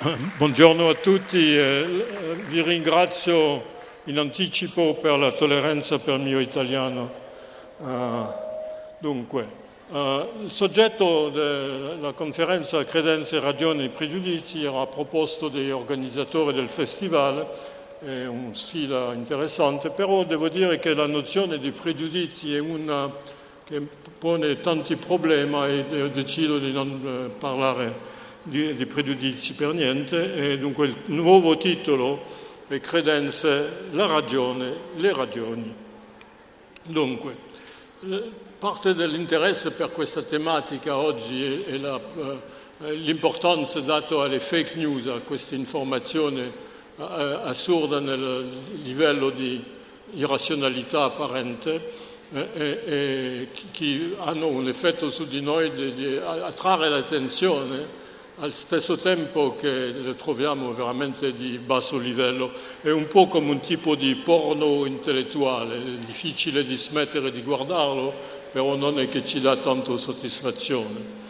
Buongiorno a tutti, eh, vi ringrazio in anticipo per la tolleranza per il mio italiano. Uh, dunque, uh, il soggetto della conferenza Credenze, Ragioni e Pregiudizi era proposto dagli organizzatori del festival, è una sfida interessante, però devo dire che la nozione di pregiudizi è una che pone tanti problemi e decido di non eh, parlare di, di pregiudizi per niente e dunque il nuovo titolo le credenze, la ragione, le ragioni. Dunque, eh, parte dell'interesse per questa tematica oggi è la, eh, l'importanza data alle fake news, a questa informazione eh, assurda nel livello di irrazionalità apparente e, che hanno un effetto su di noi di, di attrarre l'attenzione al stesso tempo che le troviamo veramente di basso livello, è un po' come un tipo di porno intellettuale, è difficile di smettere di guardarlo, però non è che ci dà tanto soddisfazione.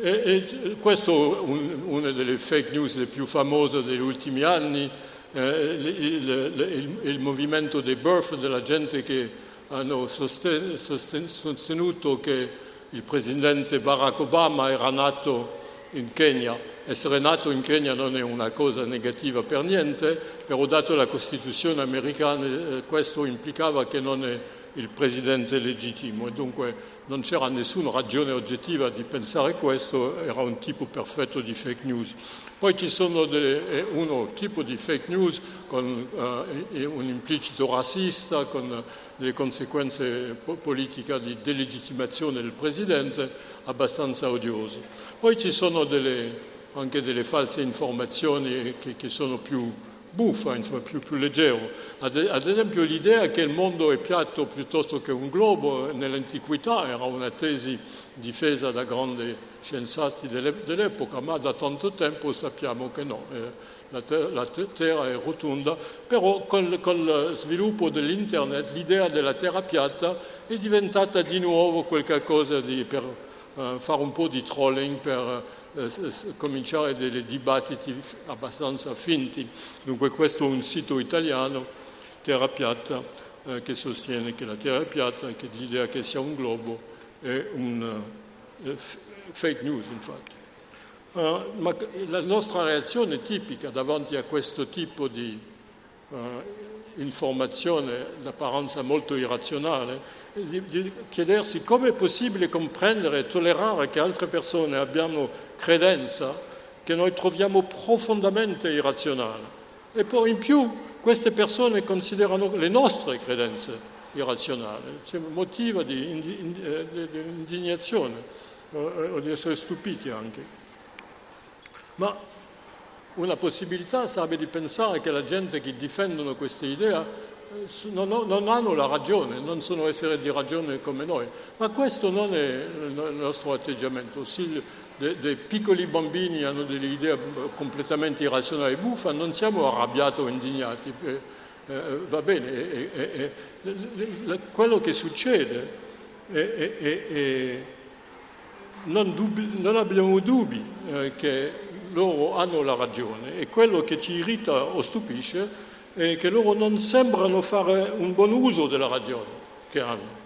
E, e questo è un, una delle fake news le più famose degli ultimi anni, eh, il, il, il, movimento dei birth della gente che hanno sosten, sosten, sostenuto che il presidente Barack Obama era nato in Kenya. Essere nato in Kenya non è una cosa negativa per niente, però dato la Costituzione americana eh, questo implicava che non è il presidente legittimo e dunque non c'era nessuna ragione oggettiva di pensare questo, era un tipo perfetto di fake news. Poi ci sono delle, eh, uno tipo di fake news con uh, un implicito razzista, con delle conseguenze politiche di delegittimazione del Presidente abbastanza odiose. Poi ci sono delle, anche delle false informazioni che, che sono più buffa, insomma, più, più leggero. Ad, esempio l'idea che il mondo è piatto piuttosto che un globo nell'antichità era una tesi difesa da grandi scienziati dell'epoca, ma da tanto tempo sappiamo che no, eh, la, ter- la, Terra è rotonda, però con lo sviluppo dell'Internet l'idea della Terra piatta è diventata di nuovo qualcosa di... Per, fare un po' di trolling per uh, cominciare dei dibattiti abbastanza finti. Dunque questo è un sito italiano, Terra Piatta, uh, che sostiene che la Terra è piatta, che l'idea che sia un globo è un fake news infatti. ma la nostra reazione tipica davanti a questo tipo di informazione d'apparenza molto irrazionale, di, di chiedersi come è possibile comprendere e tollerare che altre persone abbiano credenza che noi troviamo profondamente irrazionale. E poi in più queste persone considerano le nostre credenze irrazionali, c'è un motivo di, eh, indignazione eh, o di essere stupiti anche. Ma una possibilità sarebbe di pensare che la gente che difendono questa idea eh, non, non, hanno la ragione, non sono esseri di ragione come noi, ma questo non è il nostro atteggiamento. Se dei, piccoli bambini hanno delle idee completamente irrazionali e buffe, non siamo arrabbiati o indignati, eh, eh, va bene, eh, eh, eh quello che succede è, non, dubbi, non, abbiamo dubbi che loro hanno la ragione e quello che ci irrita o stupisce è che loro non sembrano fare un buon uso della ragione che hanno.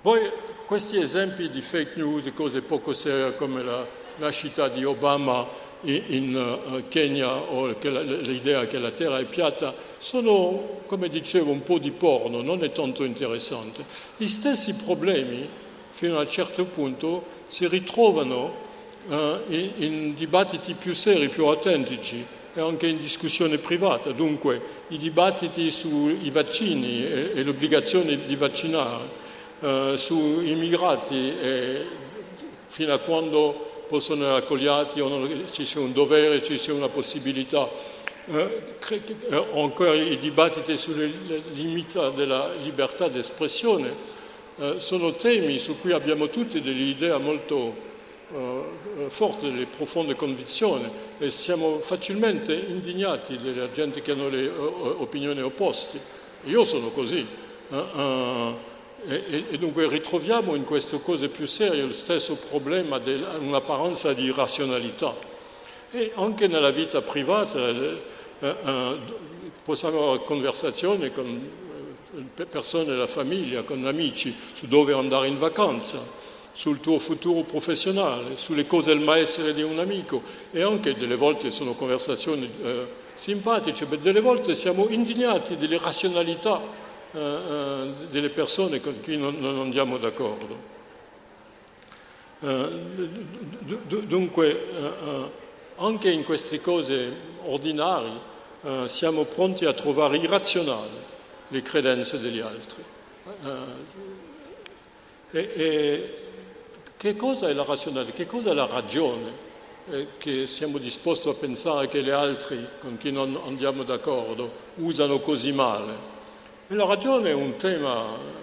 Poi questi esempi di fake news, di cose poco serie come la nascita di Obama in eh, Kenya o l'idea che la terra è piatta, sono, come dicevo, un po' di porno, non è tanto interessante. Gli stessi problemi, fino a un certo punto, si ritrovano eh, in, in, dibattiti più seri, più autentici e anche in discussione privata. Dunque i dibattiti sui vaccini e, e l'obbligazione di vaccinare, eh, sui immigrati e fino a quando possono essere accogliati o non, ci sia un dovere, ci sia una possibilità. Eh, eh ancora i dibattiti sulle limiti della libertà d'espressione eh, sono temi su cui abbiamo tutti delle idee molto eh, forti, delle profonde convinzioni e siamo facilmente indignati della gente che hanno le opinioni opposte. Io sono così. Eh, E, e, dunque ritroviamo in queste cose più serie lo stesso problema di un'apparenza di razionalità. E anche nella vita privata eh, eh, possiamo avere conversazioni con eh, persone della famiglia, con amici, su dove andare in vacanza, sul tuo futuro professionale, sulle cose del malessere di un amico e anche delle volte sono conversazioni eh, simpatiche, ma delle volte siamo indignati delle razionalità eh, eh, delle persone con cui non, non andiamo d'accordo. Eh, dunque, eh, anche in queste cose ordinarie eh, siamo pronti a trovare irrazionali le credenze degli altri. Eh, e, e, che cosa è la razionalità? Che cosa è la ragione? Eh, che siamo disposti a pensare che gli altri con chi non andiamo d'accordo usano così male. E la ragione è un tema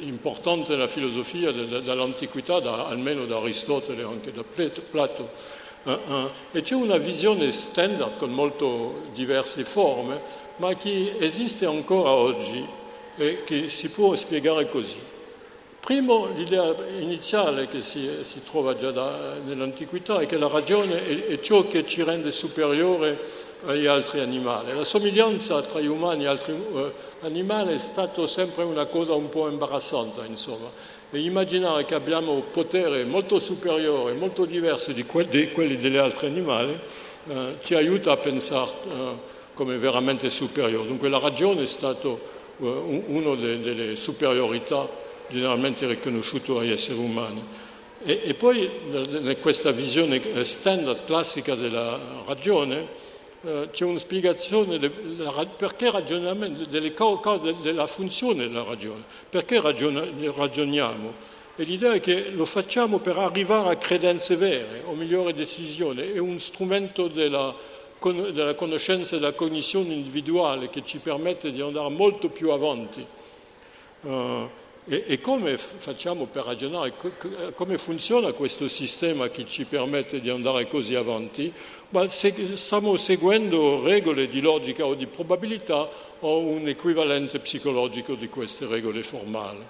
importante nella filosofia dall'antichità, almeno da Aristotele, anche da Plato e c'è una visione standard con molto diverse forme, ma che esiste ancora oggi e che si può spiegare così. Primo, l'idea iniziale che si, si trova già da, nell'antichità è che la ragione è, è, ciò che ci rende superiore agli altri animali. La somiglianza tra gli umani e altri uh, animali è stata sempre una cosa un po' imbarazzante, insomma e immaginare che abbiamo potere molto superiore, molto diverso di, que- di quelli degli altri animali, eh, ci aiuta a pensare eh, come veramente superiore. Dunque la ragione è stata eh, una de- delle superiorità generalmente riconosciute agli esseri umani. E, e poi in questa visione standard classica della ragione, eh, c'è una spiegazione della, perché delle cose, della funzione della ragione, perché ragioniamo. E l'idea è che lo facciamo per arrivare a credenze vere o migliori decisioni, è un strumento della, della conoscenza e della cognizione individuale che ci permette di andare molto più avanti. Uh, e, e, come facciamo per ragionare? Come funziona questo sistema che ci permette di andare così avanti? Ma se stiamo seguendo regole di logica o di probabilità o un equivalente psicologico di queste regole formali.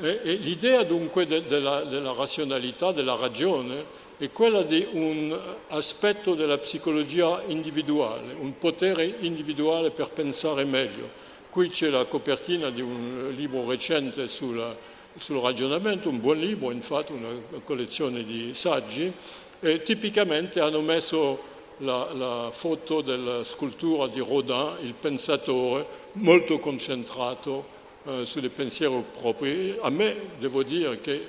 E, e l'idea dunque de, della, della razionalità, della ragione, è quella di un aspetto della psicologia individuale, un potere individuale per pensare meglio Qui c'è la copertina di un libro recente sulla, sul ragionamento, un buon libro, infatti una collezione di saggi, e tipicamente hanno messo la, la foto della scultura di Rodin, il pensatore, molto concentrato eh, sul pensiero proprio. A me devo dire che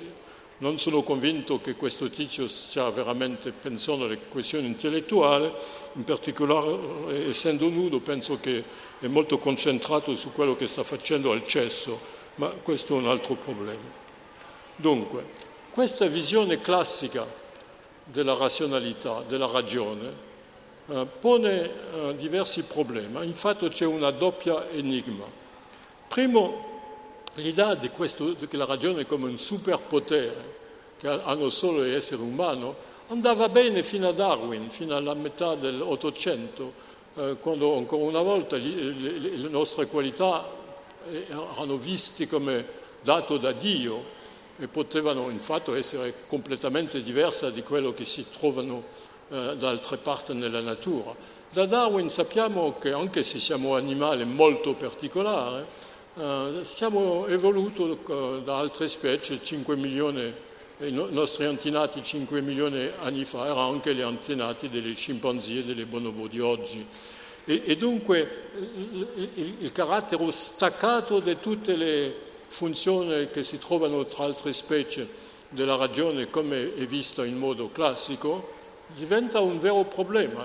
non sono convinto che questo tizio stia veramente pensando alle questioni intellettuali, in particolare essendo nudo penso che è molto concentrato su quello che sta facendo al cesso, ma questo è un altro problema. Dunque, questa visione classica della razionalità, della ragione, eh, pone eh, diversi problemi. Infatti c'è una doppia enigma. Primo, l'idea di, questo, che la ragione è come un superpotere che hanno solo gli esseri umani andava bene fino a Darwin, fino alla metà dell'Ottocento, eh, quando ancora una volta le, le nostre qualità eh, erano viste come dato da Dio e potevano infatti essere completamente diverse di quello che si trovano eh, da altre parti nella natura. Da Darwin sappiamo che anche se siamo animali molto particolari, eh, siamo evoluti eh, da altre specie 5 milioni, i nostri antenati 5 milioni anni fa erano anche gli antenati delle scimpanzé e delle bonobo di oggi. E, e dunque il, il, il, carattere staccato di tutte le funzioni che si trovano tra altre specie della ragione, come è visto in modo classico, diventa un vero problema.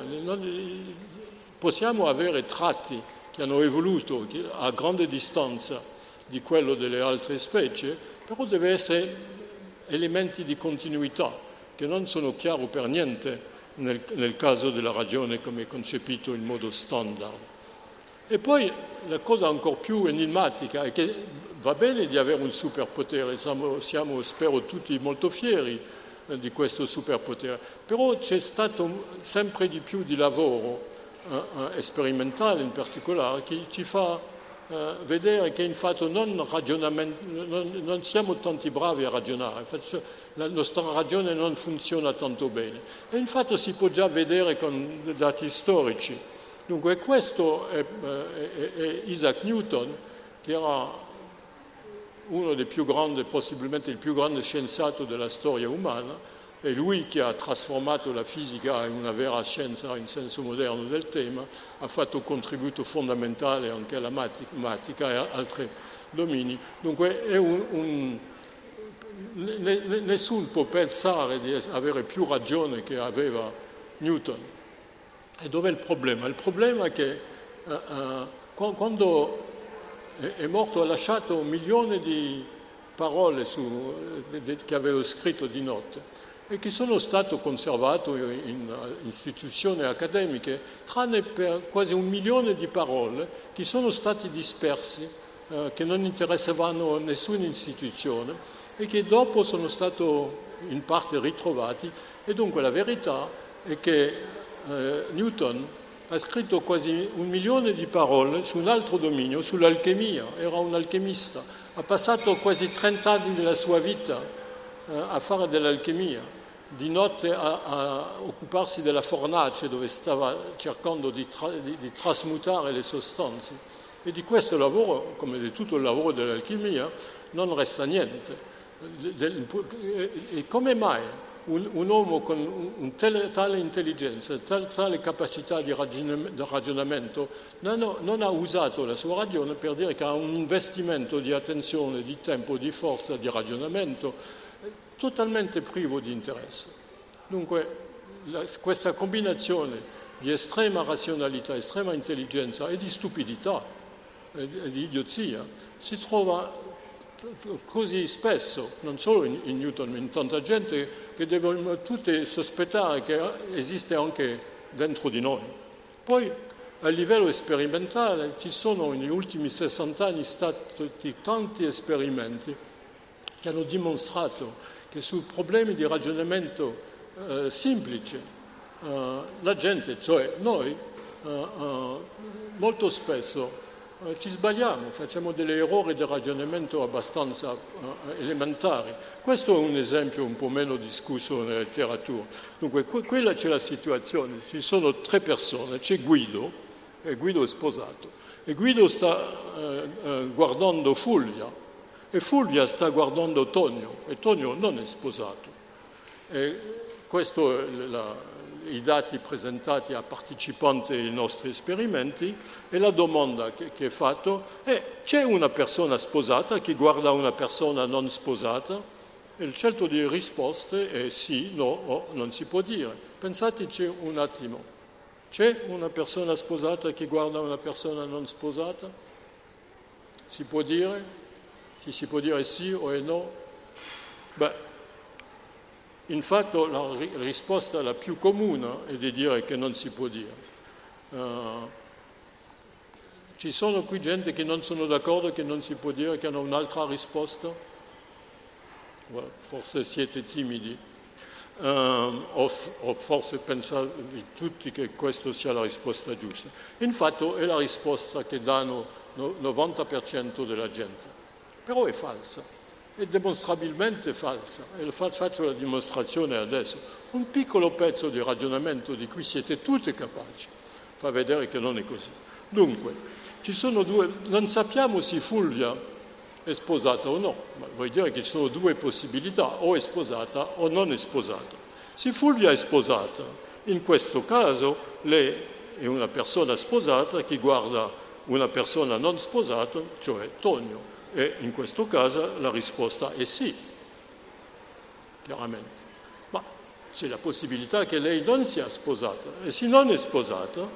possiamo avere tratti che hanno evoluto a grande distanza di quello delle altre specie, però deve essere elementi di continuità che non sono chiari per niente nel, nel caso della ragione come è concepito in modo standard. E poi la cosa ancora più enigmatica è che va bene di avere un superpotere, siamo, siamo spero tutti molto fieri eh, di questo superpotere, però c'è stato sempre di più di lavoro sperimentale in particolare, che ci fa eh, vedere che in fatto non, non, non, siamo tanti bravi a ragionare, la nostra ragione non funziona tanto bene. E infatti si può già vedere con dati storici. Dunque questo è, è, è Isaac Newton, che era uno dei più grandi, possibilmente il più grande scienziato della storia umana, è lui che ha trasformato la fisica in una vera scienza in senso moderno del tema, ha fatto un contributo fondamentale anche alla matematica e altri domini. Dunque un, un, nessuno può pensare di avere più ragione che aveva Newton. E dov'è il problema? Il problema è che uh, uh, quando è morto ha lasciato un milione di parole su, che aveva scritto di notte e che sono state conservate in istituzioni accademiche, tranne per quasi un milione di parole che sono state disperse, eh, che non interessavano nessuna istituzione e che dopo sono state in parte ritrovate. E dunque la verità è che eh, Newton ha scritto quasi un milione di parole su un altro dominio, sull'alchimia, era un alchimista, ha passato quasi 30 anni della sua vita eh, a fare dell'alchimia, di notte a, a, occuparsi della fornace dove stava cercando di, tra, di, di, trasmutare le sostanze. E di questo lavoro, come di tutto il lavoro dell'alchimia, non resta niente. E come mai un, un uomo con un tele, tale intelligenza, tale, tale capacità di, ragionamento, non, non, ha usato la sua ragione per dire che ha un investimento di attenzione, di tempo, di forza, di ragionamento totalmente privo di interesse. Dunque la, questa combinazione di estrema razionalità, estrema intelligenza e di stupidità e di idiozia si trova così spesso, non solo in, in Newton, ma in tanta gente che devono tutti sospettare che esiste anche dentro di noi. Poi a livello sperimentale ci sono negli ultimi 60 anni stati tanti esperimenti che hanno dimostrato che su problemi di ragionamento eh, semplice eh, la gente, cioè noi, eh, eh molto spesso eh, ci sbagliamo, facciamo degli errori di ragionamento abbastanza eh, elementari. Questo è un esempio un po' meno discusso nella letteratura. Dunque, que- quella c'è la situazione, ci sono tre persone, c'è Guido, e Guido è sposato, e Guido sta guardando Fulvia, e Fulvia sta guardando Tonio e Tonio non è sposato. E questi sono i dati presentati a partecipanti ai nostri esperimenti e la domanda che, che è fatta è c'è una persona sposata che guarda una persona non sposata? E il scelto di risposte è sì, no o non si può dire. Pensateci un attimo. C'è una persona sposata che guarda una persona non sposata? Si può dire? Se si può dire sì o no, beh, infatti la risposta la più comune è di dire che non si può dire. Uh, ci sono qui gente che non sono d'accordo che non si può dire, che hanno un'altra risposta? Well, forse siete timidi. Um, o, o, forse pensate tutti che questa sia la risposta giusta. Infatti è la risposta che danno il 90% della gente però è falsa, è dimostrabilmente falsa e faccio la dimostrazione adesso. Un piccolo pezzo di ragionamento di cui siete tutti capaci fa vedere che non è così. Dunque, ci sono due, non sappiamo se Fulvia è sposata o no, ma vuol dire che ci sono due possibilità, o è sposata o non è sposata. Se Fulvia è sposata, in questo caso lei è una persona sposata che guarda una persona non sposata, cioè Tonio. E in questo caso la risposta è sì, chiaramente. Ma c'è la possibilità che lei non sia sposata. E se non è sposata,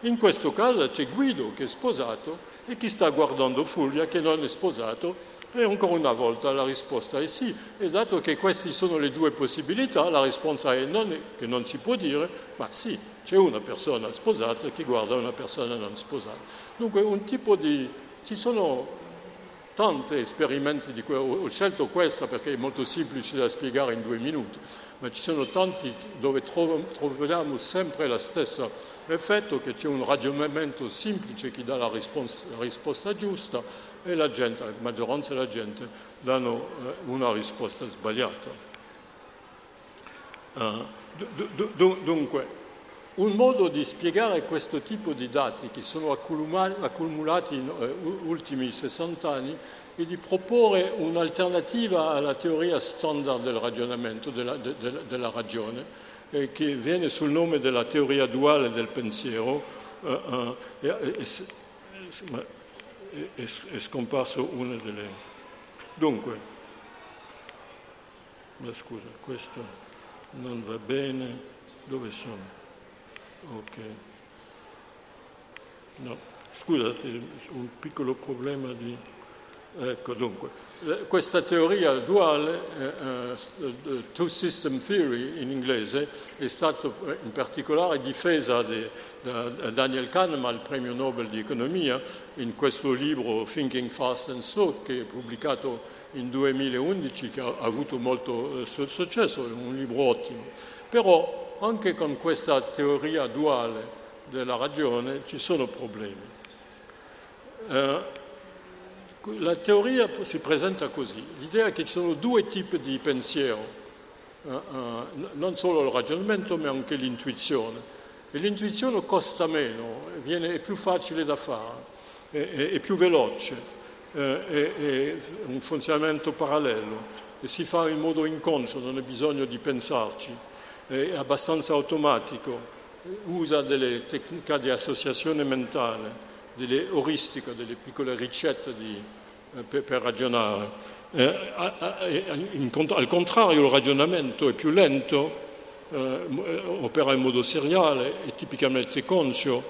in questo caso c'è Guido che è sposato e chi sta guardando Fulvia che non è sposato e ancora una volta la risposta è sì. E dato che queste sono le due possibilità, la risposta è non, che non si può dire, ma sì, c'è una persona sposata che guarda una persona non sposata. Dunque un tipo di... ci sono tanti esperimenti di que- ho scelto questa perché è molto semplice da spiegare in due minuti, ma ci sono tanti dove troviamo sempre lo stesso effetto, che c'è un ragionamento semplice che dà la, la risposta giusta e la gente, la maggioranza della gente danno eh, una risposta sbagliata. Uh, dunque, un modo di spiegare questo tipo di dati che sono accumulati negli uh, ultimi 60 anni è di proporre un'alternativa alla teoria standard del ragionamento, della, de, de, della ragione, eh, che viene sul nome della teoria duale del pensiero. Uh, è, è, è, è scomparso una delle... Dunque, ma scusa, questo non va bene, dove sono? Ok. No, scusate, un piccolo problema di... Ecco, dunque, questa teoria duale, uh, two system theory in inglese, è stata in particolare difesa di, da Daniel Kahneman, premio Nobel di economia, in questo libro Thinking Fast and Slow, che è pubblicato in 2011, che ha avuto molto successo, è un libro ottimo. Però anche con questa teoria duale della ragione ci sono problemi. Eh, la teoria si presenta così, l'idea è che ci sono due tipi di pensiero, eh, eh, non solo il ragionamento ma anche l'intuizione. E l'intuizione costa meno, viene, è più facile da fare, è, è, è più veloce, eh, è, è un funzionamento parallelo e si fa in modo inconscio, non è bisogno di pensarci è abbastanza automatico, usa delle tecniche di associazione mentale, delle euristiche, delle piccole ricette di, eh, per, per, ragionare. Eh, in, al contrario, il ragionamento è più lento, eh, opera in modo seriale, è tipicamente conscio,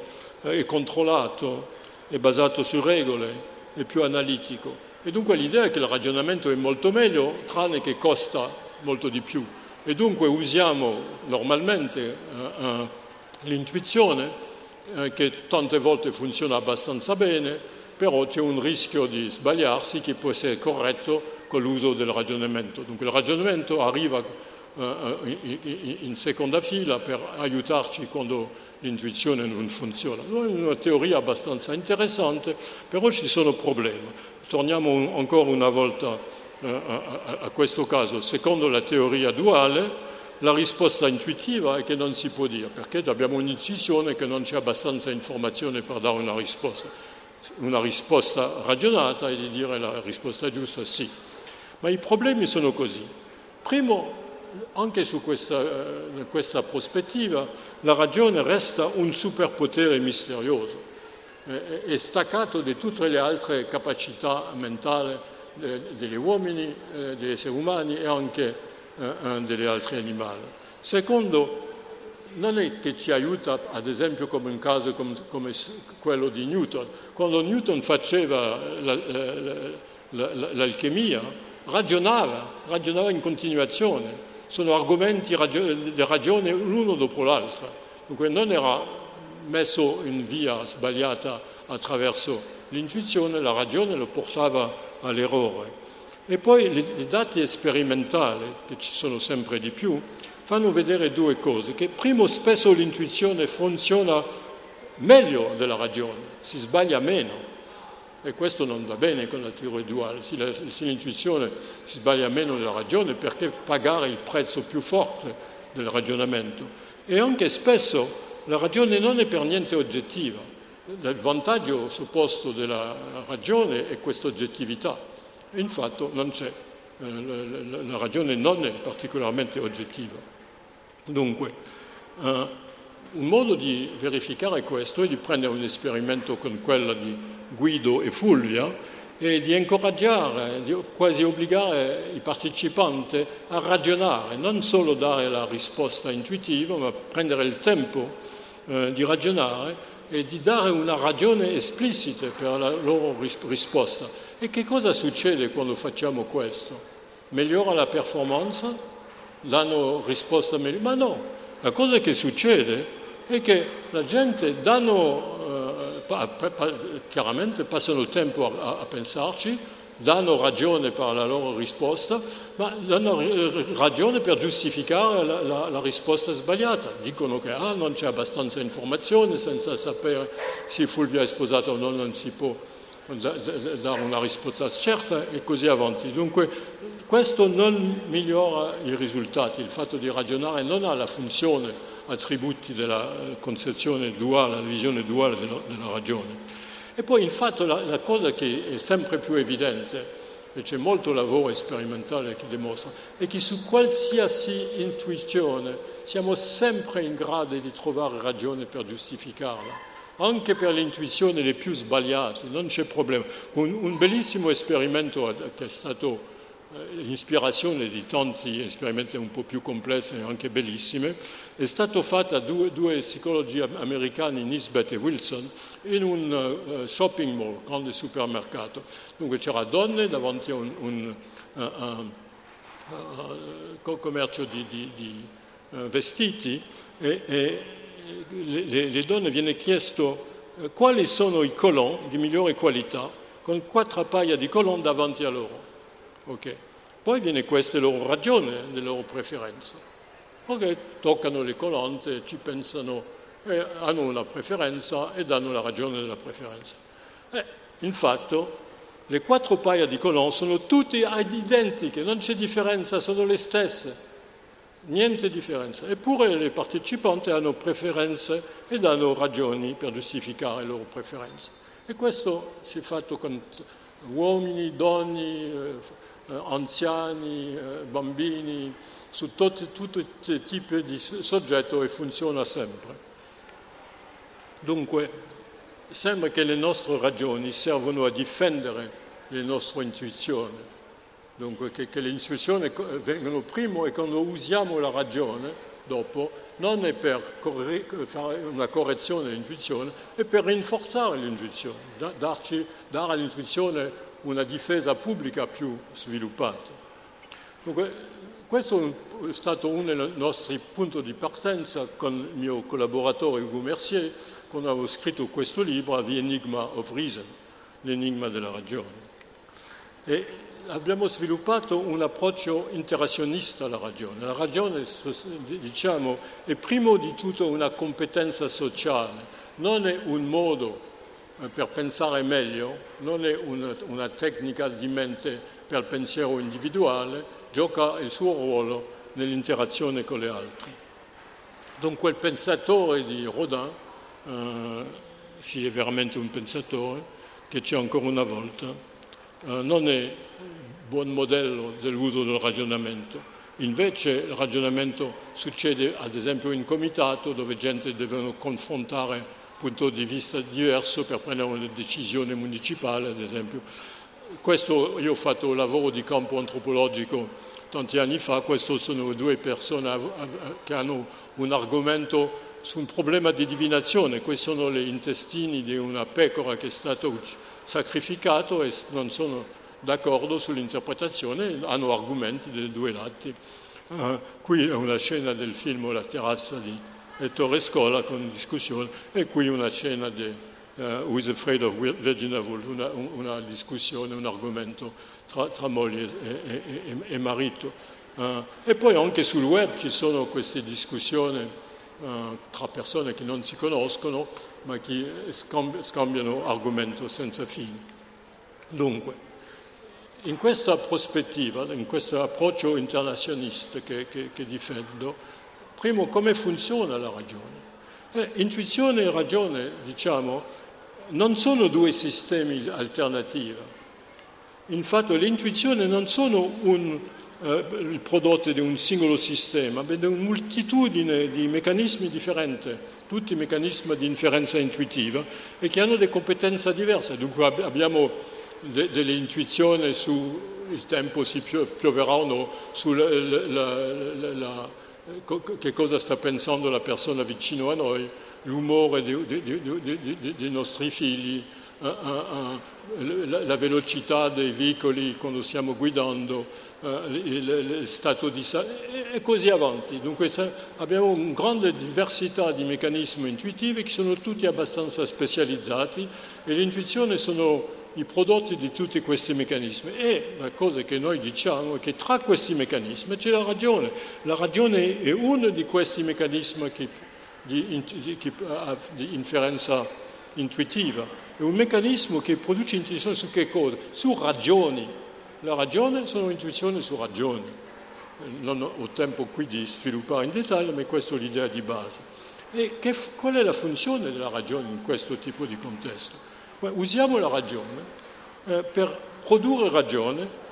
eh, è controllato, è basato su regole, è più analitico. E dunque l'idea è che il ragionamento è molto meglio, tranne che costa molto di più e dunque usiamo normalmente eh, eh, l'intuizione eh, che tante volte funziona abbastanza bene, però c'è un rischio di sbagliarsi che può essere corretto con l'uso del ragionamento. Dunque il ragionamento arriva eh, in, in seconda fila per aiutarci quando l'intuizione non funziona. È una teoria abbastanza interessante, però ci sono problemi. Torniamo un, ancora una volta a, questo caso, secondo la teoria duale, la risposta intuitiva è che non si può dire, perché abbiamo un'intuizione che non c'è abbastanza informazione per dare una risposta. Una risposta ragionata è di dire la risposta giusta sì. Ma i problemi sono così. Primo, anche su questa, eh, questa prospettiva, la ragione resta un superpotere misterioso, è staccato di tutte le altre capacità mentali degli uomini, eh, degli esseri umani e anche eh, degli altri animali. Secondo, non è che ci aiuta, ad esempio, come un caso come, come quello di Newton. Quando Newton faceva l'alchimia, ragionava, ragionava in continuazione. Sono argomenti di ragione l'uno dopo l'altro. Dunque non era messo in via sbagliata attraverso l'intuizione, la ragione lo portava all'errore. E poi i dati sperimentali, che ci sono sempre di più, fanno vedere due cose, che primo spesso l'intuizione funziona meglio della ragione, si sbaglia meno, e questo non va bene con la teoria duale, se, la, se l'intuizione si sbaglia meno della ragione, perché pagare il prezzo più forte del ragionamento? E anche spesso la ragione non è per niente oggettiva, il vantaggio supposto della ragione è questa oggettività. Infatti non c'è, eh, la ragione non è particolarmente oggettiva. Dunque, eh, un modo di verificare questo è di prendere un esperimento con quello di Guido e Fulvia e di incoraggiare, di quasi obbligare i partecipanti a ragionare, non solo dare la risposta intuitiva, ma prendere il tempo eh, di ragionare e di dare una ragione esplicita per la loro risposta. E che cosa succede quando facciamo questo? Migliora la performance? Danno risposta meglio? Ma no, la cosa che succede è che la gente danno, eh, pa, pa, chiaramente passano tempo a, a pensarci, danno ragione per la loro risposta, ma danno ragione per giustificare la, la, la risposta sbagliata. Dicono che ah, non c'è abbastanza informazione senza sapere se Fulvio è sposato o no, non si può dare una risposta certa e così avanti. Dunque questo non migliora i risultati, il fatto di ragionare non ha la funzione attributi della concezione duale, la visione duale della, della ragione. E poi il fatto, la, la cosa che è sempre più evidente, e c'è molto lavoro sperimentale che dimostra, è che su qualsiasi intuizione siamo sempre in grado di trovare ragione per giustificarla anche per le intuizioni le più sbagliate, non c'è problema. Un, un bellissimo esperimento che è stato eh, l'ispirazione di tanti esperimenti un po' più complessi e anche bellissimi, è stato fatto da due, due psicologi americani, Nisbet e Wilson, in un uh, shopping mall, grande supermercato. Dunque c'erano donne davanti a un, un uh, uh, commercio di, di, di vestiti e, e le, le, donne viene chiesto quali sono i colon di migliore qualità, con quattro paia di colon davanti a loro. Okay. Poi viene questa loro ragione, le loro preferenze. Ok, toccano le colonne, ci pensano, eh, hanno una preferenza e danno la ragione della preferenza. Eh, infatti, le quattro paia di colonne sono tutte identiche, non c'è differenza, sono le stesse niente differenza. Eppure le partecipanti hanno preferenze ed hanno ragioni per giustificare le loro preferenze. E questo si è fatto con uomini, donne, eh, anziani, eh, bambini, su tutti, tutti i tipi di soggetto e funziona sempre. Dunque, sembra che le nostre ragioni servono a difendere le nostre intuizioni dunque che, che le intuizioni vengono prima e quando usiamo la ragione dopo non è per corre- fare una correzione dell'intuizione, è per rinforzare l'intuizione, darci, dare all'intuizione una difesa pubblica più sviluppata. Dunque, questo è stato uno dei nostri punti di partenza con il mio collaboratore Hugo Mercier, quando avevo scritto questo libro, The Enigma of Reason, l'enigma della ragione. E abbiamo sviluppato un approccio interazionista alla ragione. La ragione, diciamo, è prima di tutto una competenza sociale, non è un modo eh, per pensare meglio, non è una, una tecnica di mente per il pensiero individuale, gioca il suo ruolo nell'interazione con le altre. Dunque il pensatore di Rodin, eh, se è veramente un pensatore, che c'è ancora una volta, non è buon modello dell'uso del ragionamento. Invece il ragionamento succede ad esempio in comitato dove gente deve confrontare punto di vista diverso per prendere una decisione municipale, ad esempio. Questo io ho fatto un lavoro di campo antropologico tanti anni fa, queste sono due persone che hanno un argomento su un problema di divinazione, questi sono gli intestini di una pecora che è stata sacrificata e non sono d'accordo sull'interpretazione, hanno argomenti dei due lati. Uh, qui è una scena del film La terrazza di Ettore Scola con discussione e qui una scena di uh, Who is Afraid of Virginia Woolf, una, una discussione, un argomento tra, tra moglie e, e, e, e marito. Uh, e poi anche sul web ci sono queste discussioni tra persone che non si conoscono ma che scambiano argomento senza fine. Dunque, in questa prospettiva, in questo approccio internazionista che, che, che difendo, primo come funziona la ragione. Eh, intuizione e ragione, diciamo, non sono due sistemi alternativi. Infatti l'intuizione non sono un, eh, il prodotto di un singolo sistema, ma di una moltitudine di meccanismi differenti, tutti meccanismi di inferenza intuitiva e che hanno delle competenze diverse. Dunque abbiamo de, delle intuizioni sul tempo si pioverà o no, su la, la, la, che cosa sta pensando la persona vicino a noi, l'umore dei nostri figli, la velocità dei veicoli quando stiamo guidando, il stato di salute e così avanti. Dunque abbiamo una grande diversità di meccanismi intuitivi che sono tutti abbastanza specializzati e le intuizioni sono i prodotti di tutti questi meccanismi. E la cosa che noi diciamo è che tra questi meccanismi c'è la ragione. La ragione è uno di questi meccanismi che, di, di, di inferenza intuitiva. È un meccanismo che produce intuizione su che cosa? Su ragioni. La ragione sono intuizioni su ragioni. Non ho tempo qui di sviluppare in dettaglio, ma questa è l'idea di base. E che, qual è la funzione della ragione in questo tipo di contesto? Usiamo la ragione eh, per produrre ragione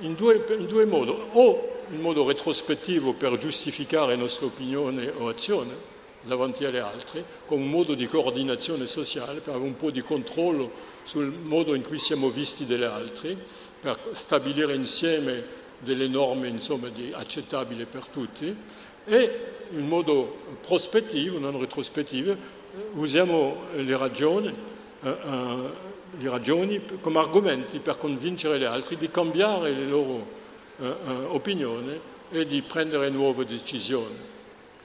in due, in due modi, o in modo retrospettivo per giustificare nostra opinione o azione davanti agli altri, come un modo di coordinazione sociale, per avere un po' di controllo sul modo in cui siamo visti dagli altri, per stabilire insieme delle norme insomma, accettabili per tutti, e in modo prospettivo, non retrospettivo, usiamo le ragioni eh, eh, le ragioni come argomenti per convincere gli altri di cambiare le loro eh, opinioni e di prendere nuove decisioni.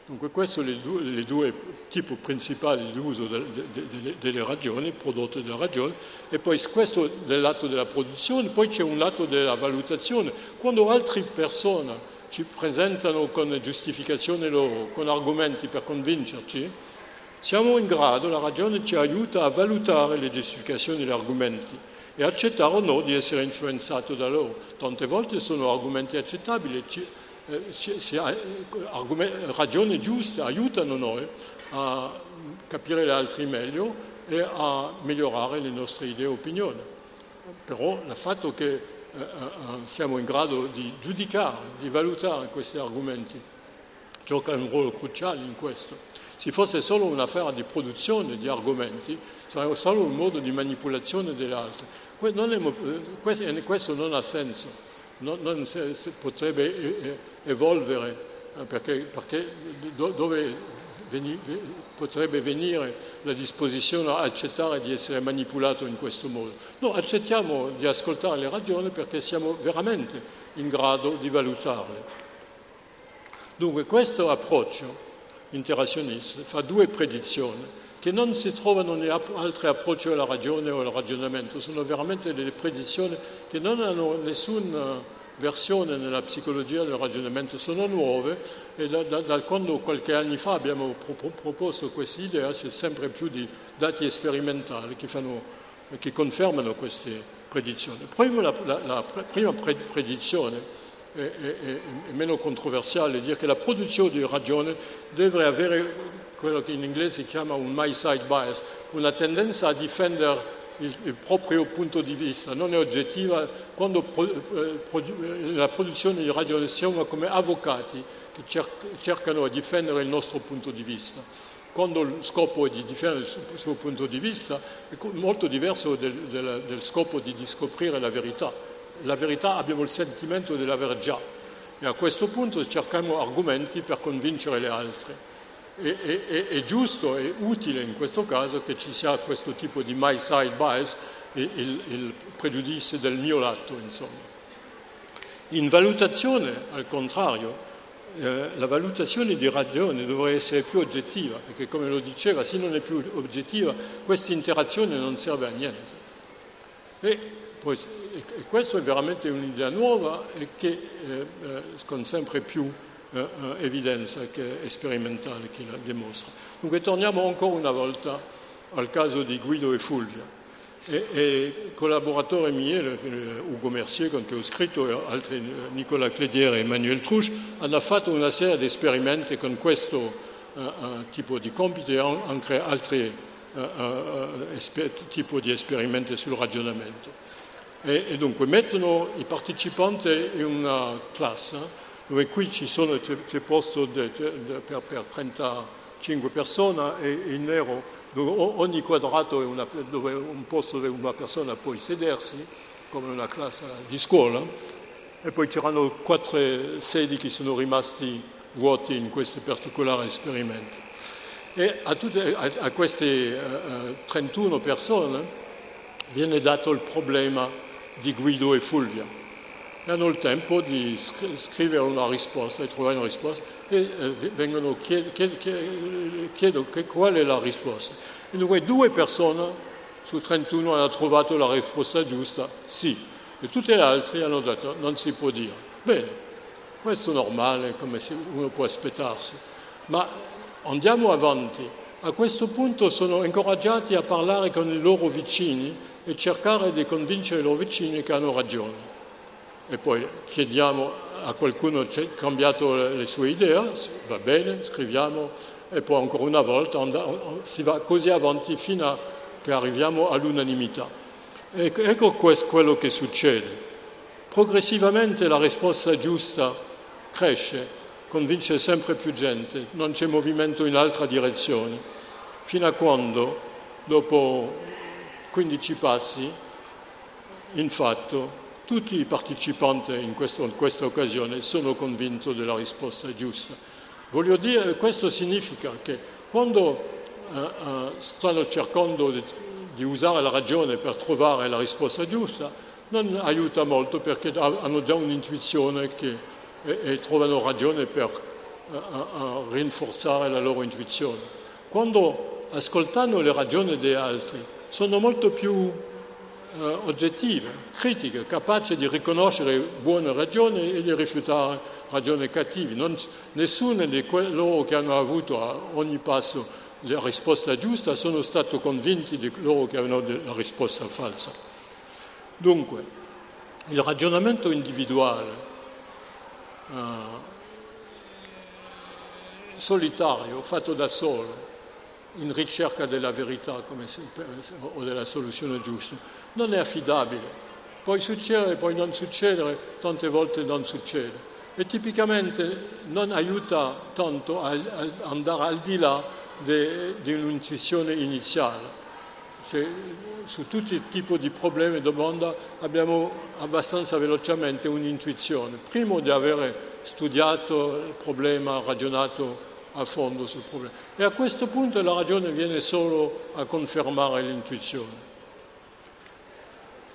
Dunque questi sono i due, tipi principali di uso de, de, de, delle ragioni, prodotte della ragione, e poi questo del lato della produzione, poi c'è un lato della valutazione. Quando altre persone ci presentano con giustificazioni loro, con argomenti per convincerci, siamo in grado, la ragione ci aiuta a valutare le giustificazioni degli argomenti e accettare o no di essere influenzato da loro. Tante volte sono argomenti accettabili, ci, eh, ci, ci, eh, ragioni giuste aiutano noi a capire gli altri meglio e a migliorare le nostre idee e opinioni. Però il fatto che eh, eh, siamo in grado di giudicare, di valutare questi argomenti, gioca un ruolo cruciale in questo. Se fosse solo un'affare di produzione di argomenti, sarebbe solo un modo di manipolazione degli altri. Eh, questo non ha senso, non, potrebbe evolvere, eh, perché, dove potrebbe venire la disposizione a accettare di essere manipolato in questo modo. No, accettiamo di ascoltare le ragioni perché siamo veramente in grado di valutarle. Dunque questo approccio interazionista fa due predizioni che non si trovano in altri approcci alla ragione o al ragionamento, sono veramente delle predizioni che non hanno nessuna versione nella psicologia del ragionamento, sono nuove e da, da, da quando qualche anno fa abbiamo pro, proposto questa idea c'è sempre più di dati sperimentali che, fanno, che confermano queste predizioni. Prima la, la, la prima predizione è, è, è meno controversiale dire che la produzione di ragione deve avere quello che in inglese si chiama un my side bias, una tendenza a difendere il, il, proprio punto di vista, non è oggettiva. Quando pro, eh, produ, la produzione di ragione siamo come avvocati che cer, cercano di difendere il nostro punto di vista. Quando lo scopo è di difendere il suo, il suo punto di vista è molto diverso del, del, del scopo di scoprire la verità la verità abbiamo il sentimento di aver già e a questo punto cerchiamo argomenti per convincere le altre. E, è, è, giusto e utile in questo caso che ci sia questo tipo di my side bias, il, il pregiudizio del mio lato, insomma. In valutazione, al contrario, eh, la valutazione di ragione dovrebbe essere più oggettiva, perché come lo diceva, se non è più oggettiva, questa interazione non serve a niente. E poi, e questa è veramente un'idea nuova e che eh, eh, con sempre più eh, eh, evidenza che sperimentale che la dimostra. Dunque torniamo ancora una volta al caso di Guido e Fulvia. E, e collaboratore mio, Ugo Mercier, con cui ho scritto, e altri, Nicola Clediere e Emmanuel Trouche, hanno fatto una serie di esperimenti con questo uh, tipo di compiti e anche altri tipi di esperimenti sul ragionamento. E, e dunque mettono i partecipanti in una classe dove qui sono, c'è, c'è posto de, de, per, per, 35 persone e in nero dove ogni quadrato è una, dove un posto dove una persona può sedersi, come una classe di scuola, e poi c'erano quattro sedi che sono rimasti vuoti in questo particolare esperimento. E a, tutte, a, a queste uh, 31 persone viene dato il problema di Guido e Fulvia. E hanno il tempo di scrivere una risposta e trovare una risposta e eh, vengono chied, chied, qual è la risposta. E dunque due persone su 31 hanno trovato la risposta giusta, sì, e tutti gli altri hanno detto non si può dire. Bene, questo è normale, come uno può aspettarsi, ma andiamo avanti. A questo punto sono incoraggiati a parlare con i loro vicini e cercare di convincere i loro vicini che hanno ragione. E poi chiediamo a qualcuno ha cambiato le sue idee, va bene, scriviamo e poi ancora una volta si va così avanti fino a che arriviamo all'unanimità. Ecco, ecco quello che succede. Progressivamente la risposta giusta cresce, convince sempre più gente, non c'è movimento in altra direzione, fino a quando, dopo 15 passi, in fatto tutti i partecipanti in, questo, in questa occasione sono convinti della risposta giusta. Voglio dire, questo significa che quando eh, stanno cercando di, di usare la ragione per trovare la risposta giusta, non aiuta molto perché hanno già un'intuizione che, e, e trovano ragione per a rinforzare la loro intuizione. Quando ascoltano le ragioni degli altri, sono molto più eh, oggettive, critiche, capaci di riconoscere buone ragioni e di rifiutare ragioni cattive. Non, nessuno di loro che hanno avuto a ogni passo la risposta giusta sono stati convinti di loro che avevano la risposta falsa. Dunque, il ragionamento individuale, eh, solitario, fatto da solo, in ricerca della verità si, o della soluzione giusta, non è affidabile. Può succedere, può non succedere, tante volte non succede. E tipicamente non aiuta tanto a, a andare al di là di un'intuizione iniziale. Cioè, su tutti i tipi di problemi e domande abbiamo abbastanza velocemente un'intuizione. Prima di aver studiato il problema, ragionato a fondo sul problema. E a questo punto la ragione viene solo a confermare l'intuizione.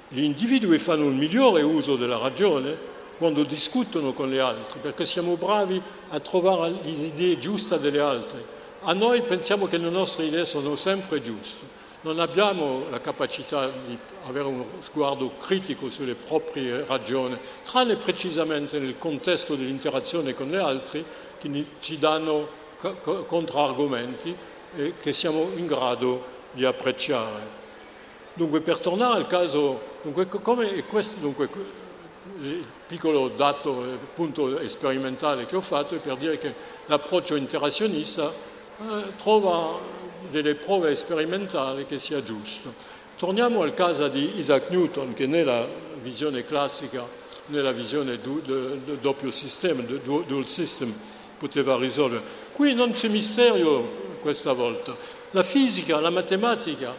Gli individui fanno un migliore uso della ragione quando discutono con gli altri, perché siamo bravi a trovare le idee giuste delle altre. A noi pensiamo che le nostre idee sono sempre giuste, non abbiamo la capacità di avere uno sguardo critico sulle proprie ragioni, tranne precisamente nel contesto dell'interazione con gli altri che ci danno controargomenti e che siamo in grado di apprezzare. Dunque, per tornare al caso, dunque, come questo, dunque, piccolo dato, punto sperimentale che ho fatto è per dire che l'approccio interazionista eh, trova delle prove sperimentali che sia giusto. Torniamo al caso di Isaac Newton, che nella visione classica, nella visione del doppio sistema, dual system, poteva risolvere. Qui non c'è mistero questa volta. La fisica, la matematica,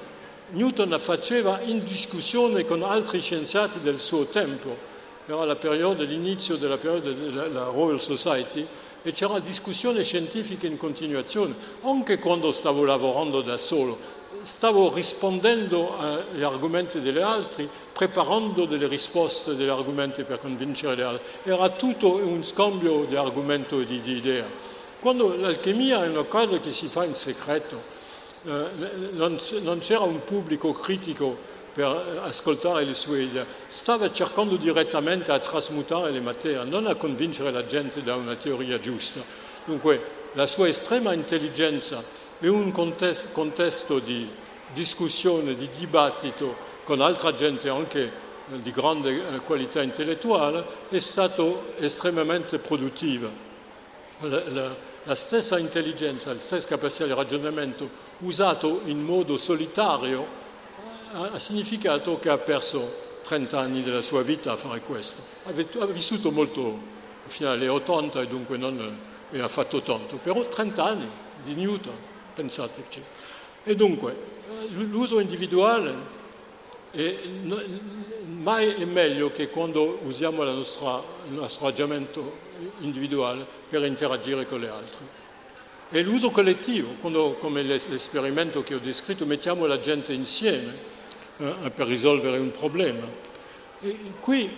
Newton la faceva in discussione con altri scienziati del suo tempo. Era la periodo, l'inizio della periodo della Royal Society e c'era discussione scientifica in continuazione, anche quando stavo lavorando da solo stavo rispondendo agli argomenti degli altri, preparando delle risposte degli argomenti per convincere gli altri. Era tutto un scambio di argomento e di, di idee. Quando l'alchimia è una cosa che si fa in segreto, eh, non, c'era un pubblico critico per ascoltare le sue idee, stava cercando direttamente a trasmutare le materie, non a convincere la gente da una teoria giusta. Dunque la sua estrema intelligenza e un contesto di discussione, di dibattito con altra gente anche eh, di grande eh, qualità intellettuale è stato estremamente produttivo. La, stessa intelligenza, la stessa capacità di ragionamento usato in modo solitario ha significato che ha perso 30 anni della sua vita a fare questo. Ha vissuto molto fino agli 80 e dunque non ha fatto tanto, però 30 anni di Newton pensateci. E dunque, l'uso individuale è, mai è meglio che quando usiamo nostra, il nostro ragionamento individuale per interagire con gli altri. E l'uso collettivo, quando, come l'esperimento che ho descritto, mettiamo la gente insieme eh, per risolvere un problema. E qui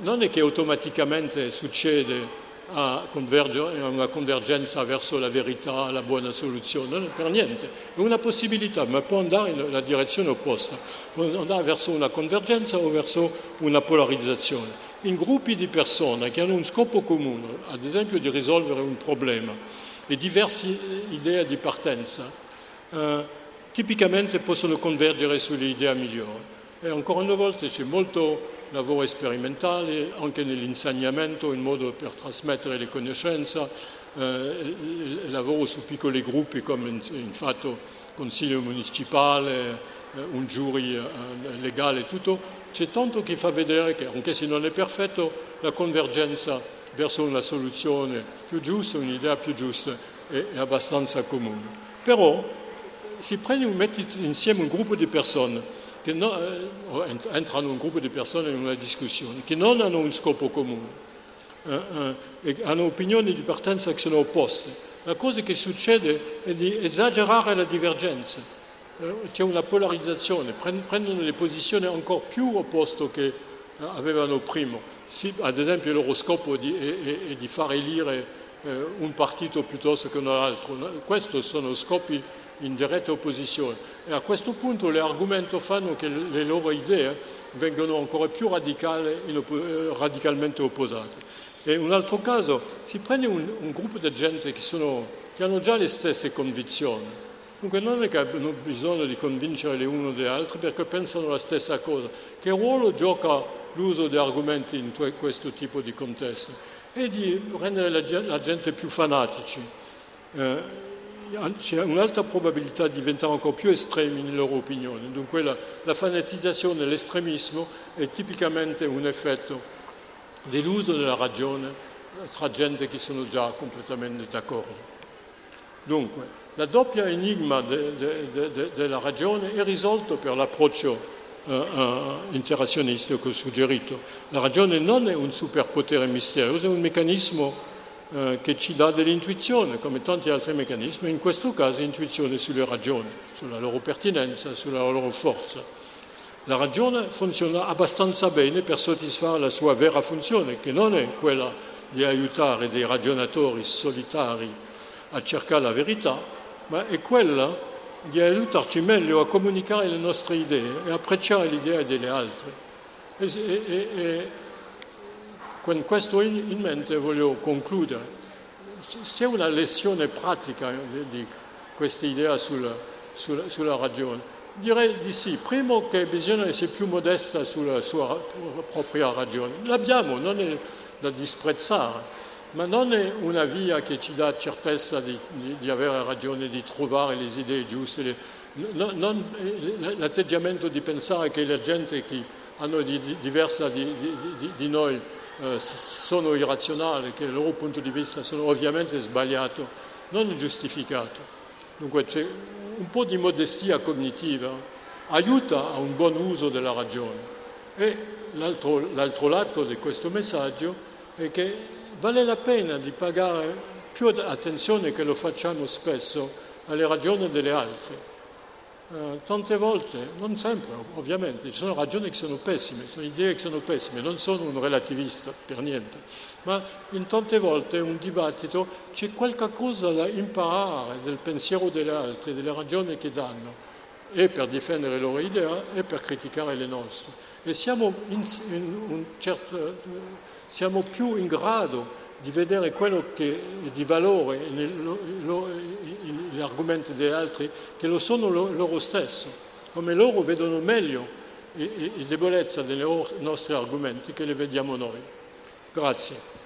non è che automaticamente succede a, una convergenza verso la verità, la buona soluzione, per niente. È una possibilità, ma può andare nella direzione opposta, può andare verso una convergenza o verso una polarizzazione. In gruppi di persone che hanno un scopo comune, ad esempio di risolvere un problema, e diverse idee di partenza, eh, tipicamente possono convergere sull'idea migliore. E ancora una volta c'è molto lavoro sperimentale anche nell'insegnamento in modo per trasmettere le conoscenze, eh, lavoro su piccoli gruppi come in fatto consiglio municipale, eh, un giury eh, legale, tutto. C'è tanto che fa vedere che anche se non è perfetto la convergenza verso una soluzione più giusta, un'idea più giusta è, è abbastanza comune. Però si prende, mette insieme un gruppo di persone che no, eh, entrano un gruppo di persone in una discussione, che non hanno un scopo comune eh, eh, hanno opinioni di partenza che sono opposte. La cosa che succede è di esagerare la divergenza. Eh, c'è una polarizzazione, prendono le posizioni ancora più opposte che eh, avevano prima. Sì, ad esempio il loro scopo di, è, è di far elire un partito piuttosto che un altro. Questi sono scopi in diretta opposizione. E a questo punto le argomenti fanno che le loro idee vengono ancora più radicali, eh, radicalmente opposate. E un altro caso si prende un, un gruppo di gente che, sono, che, hanno già le stesse convinzioni. Dunque non è che hanno bisogno di convincere le uno le altre perché pensano la stessa cosa. Che ruolo gioca l'uso di argomenti in questo tipo di contesto? E di rendere la gente più fanatici. Eh, c'è un'alta probabilità di diventare ancora più estremi nelle loro opinioni. Dunque la, la fanatizzazione, l'estremismo è tipicamente un effetto dell'uso della ragione tra gente che sono già completamente d'accordo. Dunque, la doppia enigma de, de, de, della ragione è risolto per l'approccio uh, uh, interazionista che ho suggerito. La ragione non è un superpotere misterioso, è un meccanismo eh, che ci dà dell'intuizione, come tanti altri meccanismi, in questo caso intuizione sulle ragioni, sulla loro pertinenza, sulla loro forza. La ragione funziona abbastanza bene per soddisfare la sua vera funzione, che non è quella di aiutare dei ragionatori solitari a cercare la verità, ma è quella di aiutarci meglio a comunicare le nostre idee e apprezzare l'idea delle altre. E, e, e, con questo in mente voglio concludere. C'è una lezione pratica di questa idea sulla, sulla, sulla ragione. Direi di sì. Primo che bisogna essere più modesta sulla sua propria ragione. L'abbiamo, non è da disprezzare, ma non è una via che ci dà certezza di, di, di avere ragione, di trovare le idee giuste. Le, non, l'atteggiamento di pensare che la gente che hanno di, diversa di, di noi eh, sono irrazionali, che il loro punto di vista sono ovviamente sbagliato, non giustificato. Dunque c'è un po' di modestia cognitiva, aiuta a un buon uso della ragione. E l'altro, l'altro lato di questo messaggio è che vale la pena di pagare più attenzione che lo facciamo spesso alle ragioni delle altre eh, tante volte, non sempre ovviamente, ci sono ragioni che sono pessime, sono idee che sono pessime, non sono un relativista per niente, ma in tante volte un dibattito c'è qualcosa da imparare del pensiero delle altre, delle ragioni che danno, e per difendere le loro idee e per criticare le nostre. E siamo, in, in certo, siamo più in grado di vedere quello che è di valore negli argomenti degli altri, che lo sono loro stessi, come loro vedono meglio le debolezze dei nostri argomenti che le vediamo noi. Grazie.